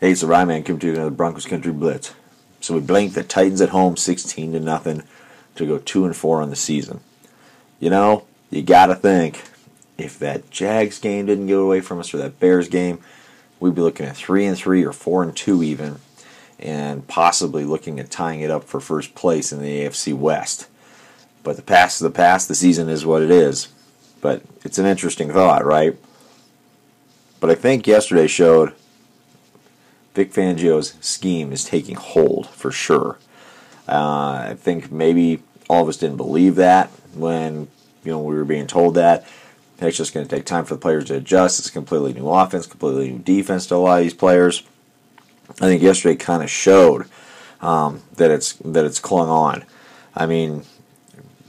Hey, it's the Ryman coming to you another Broncos Country Blitz. So we blanked the Titans at home, sixteen to nothing, to go two and four on the season. You know, you gotta think if that Jags game didn't go away from us or that Bears game, we'd be looking at three and three or four and two even, and possibly looking at tying it up for first place in the AFC West. But the past is the past. The season is what it is. But it's an interesting thought, right? But I think yesterday showed Vic Fangio's scheme is taking hold for sure. Uh, I think maybe all of us didn't believe that when you know we were being told that. It's just going to take time for the players to adjust. It's a completely new offense, completely new defense to a lot of these players. I think yesterday kind of showed um, that it's that it's clung on. I mean,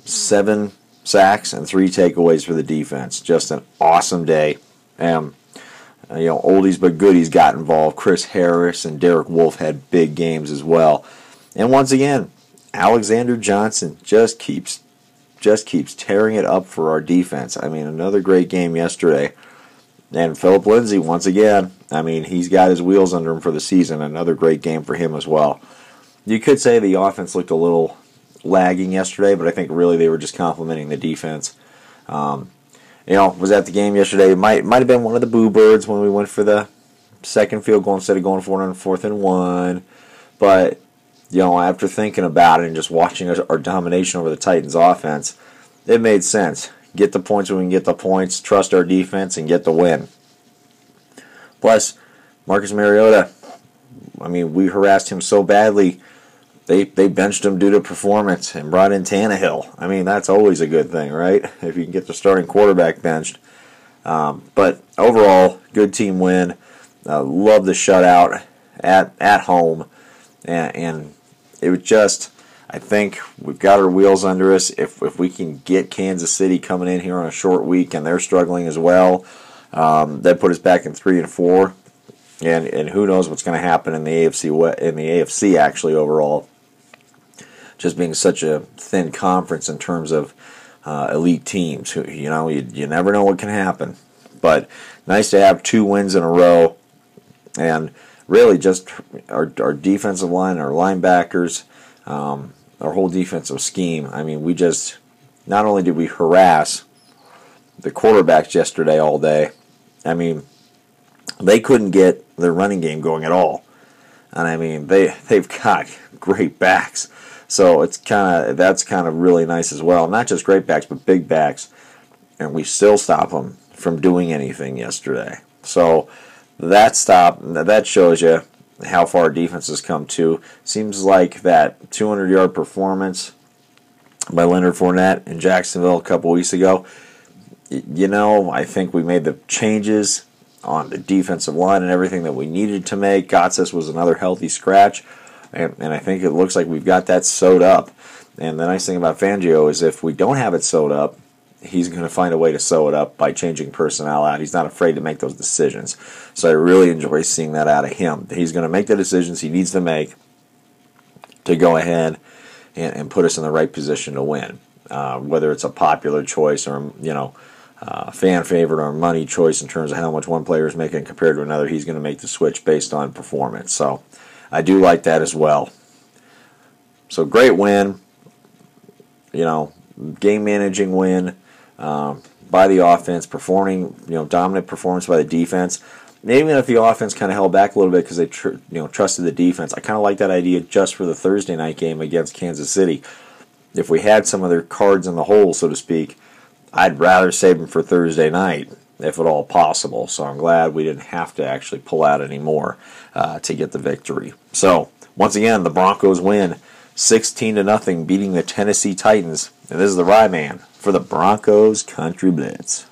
seven sacks and three takeaways for the defense. Just an awesome day. And uh, you know, oldies but goodies got involved. Chris Harris and Derek Wolfe had big games as well. And once again, Alexander Johnson just keeps just keeps tearing it up for our defense. I mean, another great game yesterday. And Philip Lindsay, once again, I mean, he's got his wheels under him for the season. Another great game for him as well. You could say the offense looked a little lagging yesterday, but I think really they were just complimenting the defense. Um, you know, was at the game yesterday. Might might have been one of the boo birds when we went for the second field goal instead of going for it on fourth and one. But you know, after thinking about it and just watching our domination over the Titans' offense, it made sense. Get the points when we can get the points. Trust our defense and get the win. Plus, Marcus Mariota. I mean, we harassed him so badly they they benched him due to performance and brought in Tannehill. I mean, that's always a good thing, right? If you can get the starting quarterback benched. Um, but overall, good team win. Uh, love the shutout at at home, and, and it was just. I think we've got our wheels under us. If if we can get Kansas City coming in here on a short week and they're struggling as well, um, that put us back in three and four, and and who knows what's going to happen in the AFC in the AFC actually overall just being such a thin conference in terms of uh, elite teams. You know you, you never know what can happen, but nice to have two wins in a row, and really just our our defensive line, our linebackers, um, our whole defensive scheme. I mean, we just not only did we harass the quarterbacks yesterday all day. I mean, they couldn't get their running game going at all. And I mean, they they've got great backs. So it's kind of that's kind of really nice as well. Not just great backs, but big backs, and we still stop them from doing anything yesterday. So that stop that shows you how far defense has come to. Seems like that 200 yard performance by Leonard Fournette in Jacksonville a couple weeks ago. You know, I think we made the changes on the defensive line and everything that we needed to make. Gotsis was another healthy scratch and, and I think it looks like we've got that sewed up. And the nice thing about Fangio is if we don't have it sewed up, he's going to find a way to sew it up by changing personnel out. He's not afraid to make those decisions. So I really enjoy seeing that out of him. He's going to make the decisions he needs to make to go ahead and, and put us in the right position to win. Uh, whether it's a popular choice or, you know, uh, fan favorite or money choice in terms of how much one player is making compared to another, he's going to make the switch based on performance. So I do like that as well. So great win. You know, game managing win um, by the offense, performing you know dominant performance by the defense. even if the offense kind of held back a little bit because they tr- you know trusted the defense, I kind of like that idea just for the Thursday night game against Kansas City. If we had some of their cards in the hole, so to speak, I'd rather save them for Thursday night if at all possible. So I'm glad we didn't have to actually pull out anymore uh, to get the victory. So once again, the Broncos win 16 to nothing, beating the Tennessee Titans. And this is the Rye Man for the Broncos Country Blitz.